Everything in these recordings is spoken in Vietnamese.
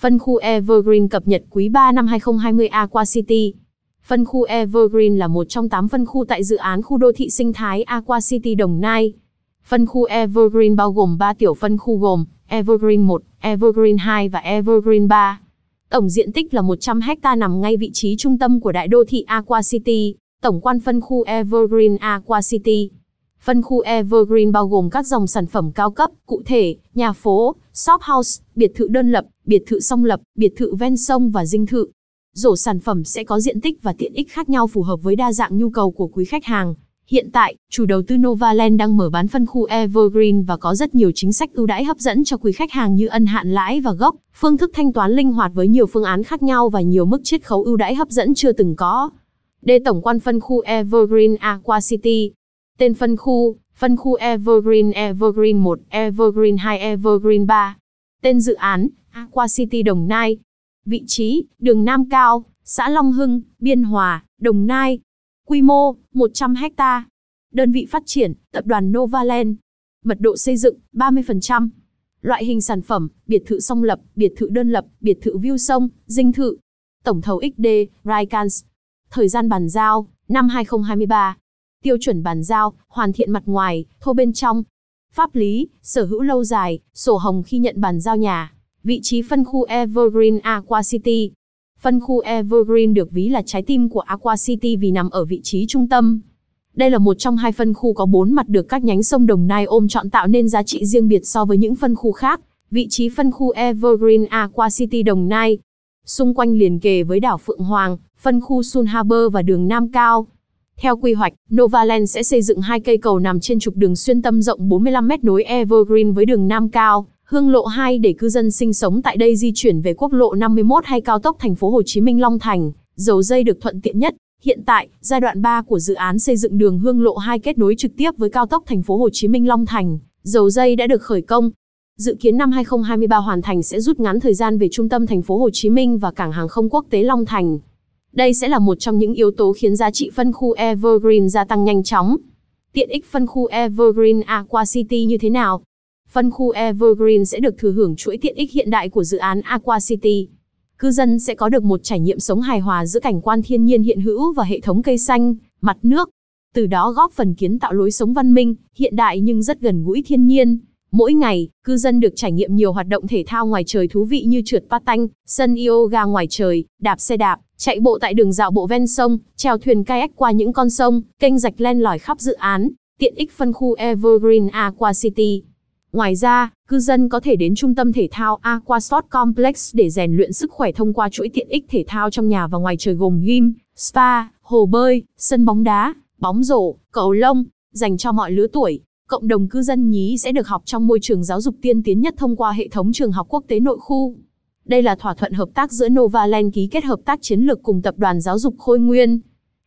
Phân khu Evergreen cập nhật quý 3 năm 2020 Aqua City. Phân khu Evergreen là một trong 8 phân khu tại dự án khu đô thị sinh thái Aqua City Đồng Nai. Phân khu Evergreen bao gồm 3 tiểu phân khu gồm Evergreen 1, Evergreen 2 và Evergreen 3. Tổng diện tích là 100 ha nằm ngay vị trí trung tâm của đại đô thị Aqua City, tổng quan phân khu Evergreen Aqua City. Phân khu Evergreen bao gồm các dòng sản phẩm cao cấp, cụ thể, nhà phố, shop house, biệt thự đơn lập, biệt thự song lập, biệt thự ven sông và dinh thự. Rổ sản phẩm sẽ có diện tích và tiện ích khác nhau phù hợp với đa dạng nhu cầu của quý khách hàng. Hiện tại, chủ đầu tư Novaland đang mở bán phân khu Evergreen và có rất nhiều chính sách ưu đãi hấp dẫn cho quý khách hàng như ân hạn lãi và gốc, phương thức thanh toán linh hoạt với nhiều phương án khác nhau và nhiều mức chiết khấu ưu đãi hấp dẫn chưa từng có. Đề tổng quan phân khu Evergreen Aqua City. Tên phân khu, phân khu Evergreen Evergreen 1, Evergreen 2, Evergreen 3. Tên dự án, Aqua City Đồng Nai. Vị trí, đường Nam Cao, xã Long Hưng, Biên Hòa, Đồng Nai. Quy mô, 100 ha. Đơn vị phát triển, tập đoàn Novaland. Mật độ xây dựng, 30%. Loại hình sản phẩm, biệt thự song lập, biệt thự đơn lập, biệt thự view sông, dinh thự. Tổng thầu XD, Raikans. Thời gian bàn giao, năm 2023. Tiêu chuẩn bàn giao, hoàn thiện mặt ngoài, thô bên trong. Pháp lý, sở hữu lâu dài, sổ hồng khi nhận bàn giao nhà. Vị trí phân khu Evergreen Aqua City. Phân khu Evergreen được ví là trái tim của Aqua City vì nằm ở vị trí trung tâm. Đây là một trong hai phân khu có bốn mặt được các nhánh sông Đồng Nai ôm trọn tạo nên giá trị riêng biệt so với những phân khu khác. Vị trí phân khu Evergreen Aqua City Đồng Nai. Xung quanh liền kề với đảo Phượng Hoàng, phân khu Sun Harbor và đường Nam Cao. Theo quy hoạch, Novaland sẽ xây dựng hai cây cầu nằm trên trục đường xuyên tâm rộng 45 mét nối Evergreen với đường Nam Cao, hương lộ 2 để cư dân sinh sống tại đây di chuyển về quốc lộ 51 hay cao tốc thành phố Hồ Chí Minh Long Thành, dầu dây được thuận tiện nhất. Hiện tại, giai đoạn 3 của dự án xây dựng đường hương lộ 2 kết nối trực tiếp với cao tốc thành phố Hồ Chí Minh Long Thành, dầu dây đã được khởi công. Dự kiến năm 2023 hoàn thành sẽ rút ngắn thời gian về trung tâm thành phố Hồ Chí Minh và cảng hàng không quốc tế Long Thành. Đây sẽ là một trong những yếu tố khiến giá trị phân khu Evergreen gia tăng nhanh chóng. Tiện ích phân khu Evergreen Aqua City như thế nào? Phân khu Evergreen sẽ được thừa hưởng chuỗi tiện ích hiện đại của dự án Aqua City. Cư dân sẽ có được một trải nghiệm sống hài hòa giữa cảnh quan thiên nhiên hiện hữu và hệ thống cây xanh, mặt nước. Từ đó góp phần kiến tạo lối sống văn minh, hiện đại nhưng rất gần gũi thiên nhiên. Mỗi ngày, cư dân được trải nghiệm nhiều hoạt động thể thao ngoài trời thú vị như trượt patin, sân yoga ngoài trời, đạp xe đạp, chạy bộ tại đường dạo bộ ven sông, chèo thuyền kayak qua những con sông, kênh rạch len lỏi khắp dự án, tiện ích phân khu Evergreen Aqua City. Ngoài ra, cư dân có thể đến trung tâm thể thao Aqua Sport Complex để rèn luyện sức khỏe thông qua chuỗi tiện ích thể thao trong nhà và ngoài trời gồm gym, spa, hồ bơi, sân bóng đá, bóng rổ, cầu lông, dành cho mọi lứa tuổi. Cộng đồng cư dân nhí sẽ được học trong môi trường giáo dục tiên tiến nhất thông qua hệ thống trường học quốc tế nội khu. Đây là thỏa thuận hợp tác giữa Novaland ký kết hợp tác chiến lược cùng tập đoàn giáo dục Khôi Nguyên.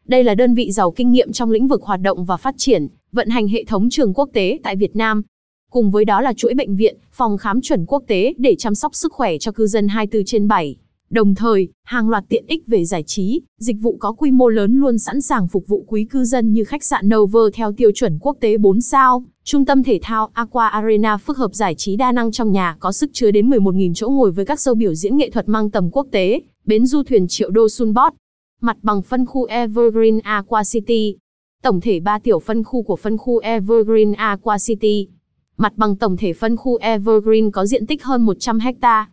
Đây là đơn vị giàu kinh nghiệm trong lĩnh vực hoạt động và phát triển, vận hành hệ thống trường quốc tế tại Việt Nam. Cùng với đó là chuỗi bệnh viện, phòng khám chuẩn quốc tế để chăm sóc sức khỏe cho cư dân 24 trên 7. Đồng thời, hàng loạt tiện ích về giải trí, dịch vụ có quy mô lớn luôn sẵn sàng phục vụ quý cư dân như khách sạn Nover theo tiêu chuẩn quốc tế 4 sao, trung tâm thể thao Aqua Arena phức hợp giải trí đa năng trong nhà có sức chứa đến 11.000 chỗ ngồi với các show biểu diễn nghệ thuật mang tầm quốc tế, bến du thuyền triệu đô Sunbot. Mặt bằng phân khu Evergreen Aqua City. Tổng thể 3 tiểu phân khu của phân khu Evergreen Aqua City. Mặt bằng tổng thể phân khu Evergreen có diện tích hơn 100 ha.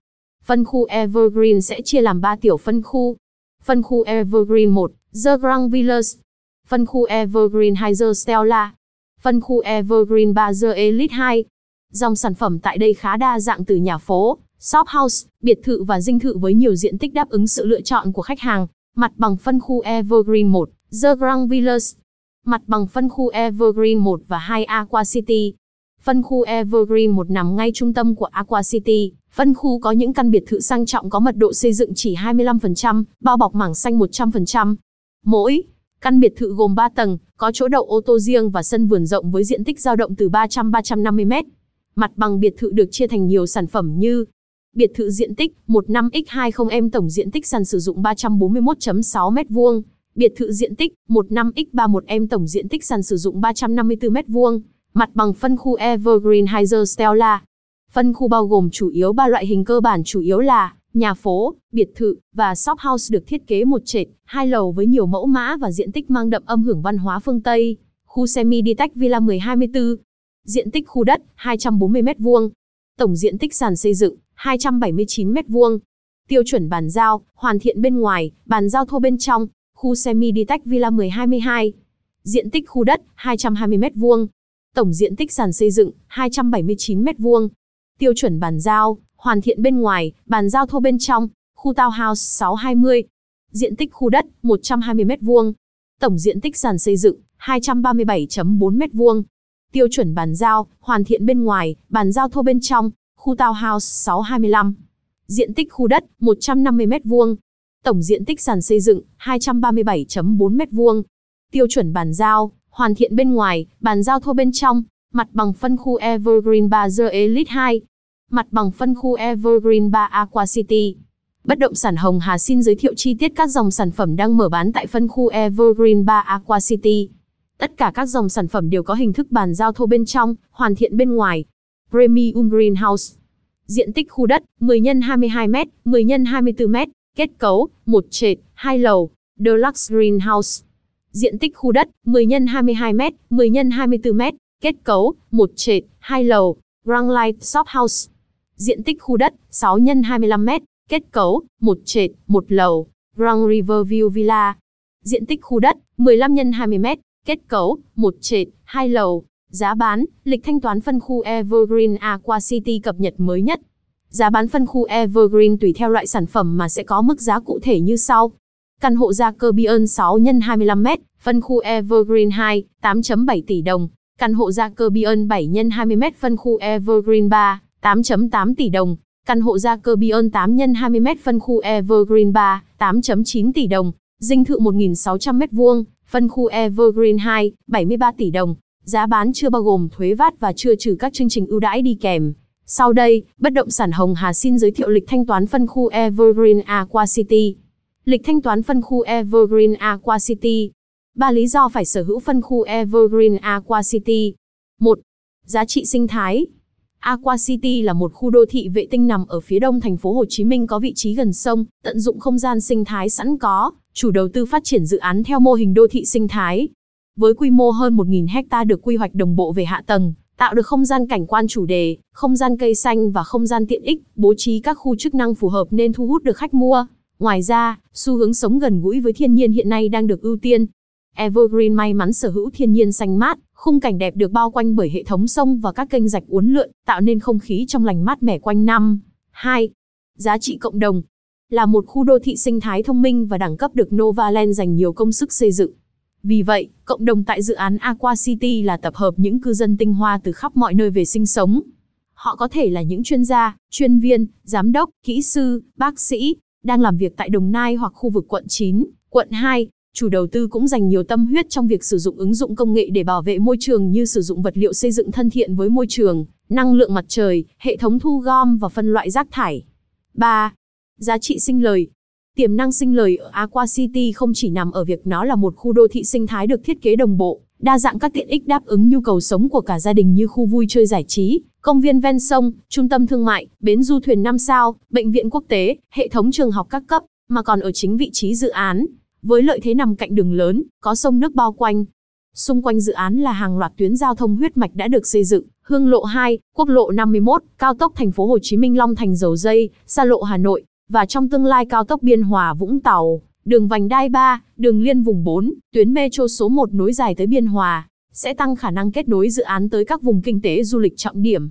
Phân khu Evergreen sẽ chia làm 3 tiểu phân khu. Phân khu Evergreen 1, The Grand Villas. Phân khu Evergreen 2 The Stella. Phân khu Evergreen 3 The Elite 2. Dòng sản phẩm tại đây khá đa dạng từ nhà phố, shop house, biệt thự và dinh thự với nhiều diện tích đáp ứng sự lựa chọn của khách hàng. Mặt bằng phân khu Evergreen 1, The Grand Villas. Mặt bằng phân khu Evergreen 1 và 2 Aqua City. Phân khu Evergreen 1 nằm ngay trung tâm của Aqua City. Phân khu có những căn biệt thự sang trọng có mật độ xây dựng chỉ 25%, bao bọc mảng xanh 100%. Mỗi căn biệt thự gồm 3 tầng, có chỗ đậu ô tô riêng và sân vườn rộng với diện tích dao động từ 300-350 mét. Mặt bằng biệt thự được chia thành nhiều sản phẩm như Biệt thự diện tích 15x20m tổng diện tích sàn sử dụng 341.6 m2. Biệt thự diện tích 15x31m tổng diện tích sàn sử dụng 354 m2. Mặt bằng phân khu Evergreen Heiser Stella. Phân khu bao gồm chủ yếu ba loại hình cơ bản chủ yếu là nhà phố, biệt thự và shop house được thiết kế một trệt, hai lầu với nhiều mẫu mã và diện tích mang đậm âm hưởng văn hóa phương Tây. Khu semi-detached Villa 1024. Diện tích khu đất 240 m2. Tổng diện tích sàn xây dựng 279 m2. Tiêu chuẩn bàn giao, hoàn thiện bên ngoài, bàn giao thô bên trong, khu semi-detached Villa 1022. Diện tích khu đất 220 m2. Tổng diện tích sàn xây dựng 279 m2. Tiêu chuẩn bàn giao, hoàn thiện bên ngoài, bàn giao thô bên trong, khu townhouse 620. Diện tích khu đất 120 m2. Tổng diện tích sàn xây dựng 237.4 m2. Tiêu chuẩn bàn giao, hoàn thiện bên ngoài, bàn giao thô bên trong, khu townhouse 625. Diện tích khu đất 150 m2. Tổng diện tích sàn xây dựng 237.4 m2. Tiêu chuẩn bàn giao, hoàn thiện bên ngoài, bàn giao thô bên trong, mặt bằng phân khu Evergreen 3 The Elite 2, mặt bằng phân khu Evergreen 3 Aqua City. Bất động sản Hồng Hà xin giới thiệu chi tiết các dòng sản phẩm đang mở bán tại phân khu Evergreen 3 Aqua City. Tất cả các dòng sản phẩm đều có hình thức bàn giao thô bên trong, hoàn thiện bên ngoài. Premium Greenhouse. Diện tích khu đất 10 x 22 m, 10 x 24 m, kết cấu một trệt, hai lầu, Deluxe Greenhouse. Diện tích khu đất 10 x 22 m, 10 x 24 m, kết cấu một trệt, hai lầu, Grand Light Shop House. Diện tích khu đất 6 x 25 m, kết cấu một trệt, một lầu, Grand Riverview Villa. Diện tích khu đất 15 x 20 m, kết cấu một trệt, hai lầu. Giá bán, lịch thanh toán phân khu Evergreen Aqua City cập nhật mới nhất. Giá bán phân khu Evergreen tùy theo loại sản phẩm mà sẽ có mức giá cụ thể như sau. Căn hộ gia cơ Bion 6 x 25m, phân khu Evergreen 2, 8.7 tỷ đồng. Căn hộ gia cơ Bion 7 x 20m, phân khu Evergreen 3, 8.8 tỷ đồng. Căn hộ gia cơ Bion 8 x 20m, phân khu Evergreen 3, 8.9 tỷ đồng. Dinh thự 1.600m2, phân khu Evergreen 2, 73 tỷ đồng. Giá bán chưa bao gồm thuế VAT và chưa trừ các chương trình ưu đãi đi kèm. Sau đây, bất động sản Hồng Hà xin giới thiệu lịch thanh toán phân khu Evergreen Aqua City. Lịch thanh toán phân khu Evergreen Aqua City. Ba lý do phải sở hữu phân khu Evergreen Aqua City. 1. Giá trị sinh thái. Aqua City là một khu đô thị vệ tinh nằm ở phía đông thành phố Hồ Chí Minh có vị trí gần sông, tận dụng không gian sinh thái sẵn có, chủ đầu tư phát triển dự án theo mô hình đô thị sinh thái. Với quy mô hơn 1.000 hecta được quy hoạch đồng bộ về hạ tầng, tạo được không gian cảnh quan chủ đề, không gian cây xanh và không gian tiện ích, bố trí các khu chức năng phù hợp nên thu hút được khách mua. Ngoài ra, xu hướng sống gần gũi với thiên nhiên hiện nay đang được ưu tiên. Evergreen may mắn sở hữu thiên nhiên xanh mát, khung cảnh đẹp được bao quanh bởi hệ thống sông và các kênh rạch uốn lượn, tạo nên không khí trong lành mát mẻ quanh năm. 2. Giá trị cộng đồng là một khu đô thị sinh thái thông minh và đẳng cấp được Novaland dành nhiều công sức xây dựng. Vì vậy, cộng đồng tại dự án Aqua City là tập hợp những cư dân tinh hoa từ khắp mọi nơi về sinh sống. Họ có thể là những chuyên gia, chuyên viên, giám đốc, kỹ sư, bác sĩ, đang làm việc tại Đồng Nai hoặc khu vực quận 9, quận 2. Chủ đầu tư cũng dành nhiều tâm huyết trong việc sử dụng ứng dụng công nghệ để bảo vệ môi trường như sử dụng vật liệu xây dựng thân thiện với môi trường, năng lượng mặt trời, hệ thống thu gom và phân loại rác thải. 3. Giá trị sinh lời Tiềm năng sinh lời ở Aqua City không chỉ nằm ở việc nó là một khu đô thị sinh thái được thiết kế đồng bộ, đa dạng các tiện ích đáp ứng nhu cầu sống của cả gia đình như khu vui chơi giải trí, công viên ven sông, trung tâm thương mại, bến du thuyền 5 sao, bệnh viện quốc tế, hệ thống trường học các cấp, mà còn ở chính vị trí dự án. Với lợi thế nằm cạnh đường lớn, có sông nước bao quanh. Xung quanh dự án là hàng loạt tuyến giao thông huyết mạch đã được xây dựng, Hương lộ 2, Quốc lộ 51, cao tốc thành phố Hồ Chí Minh Long Thành Dầu Dây, xa lộ Hà Nội, và trong tương lai cao tốc Biên Hòa Vũng Tàu, đường vành đai 3, đường liên vùng 4, tuyến metro số 1 nối dài tới Biên Hòa, sẽ tăng khả năng kết nối dự án tới các vùng kinh tế du lịch trọng điểm.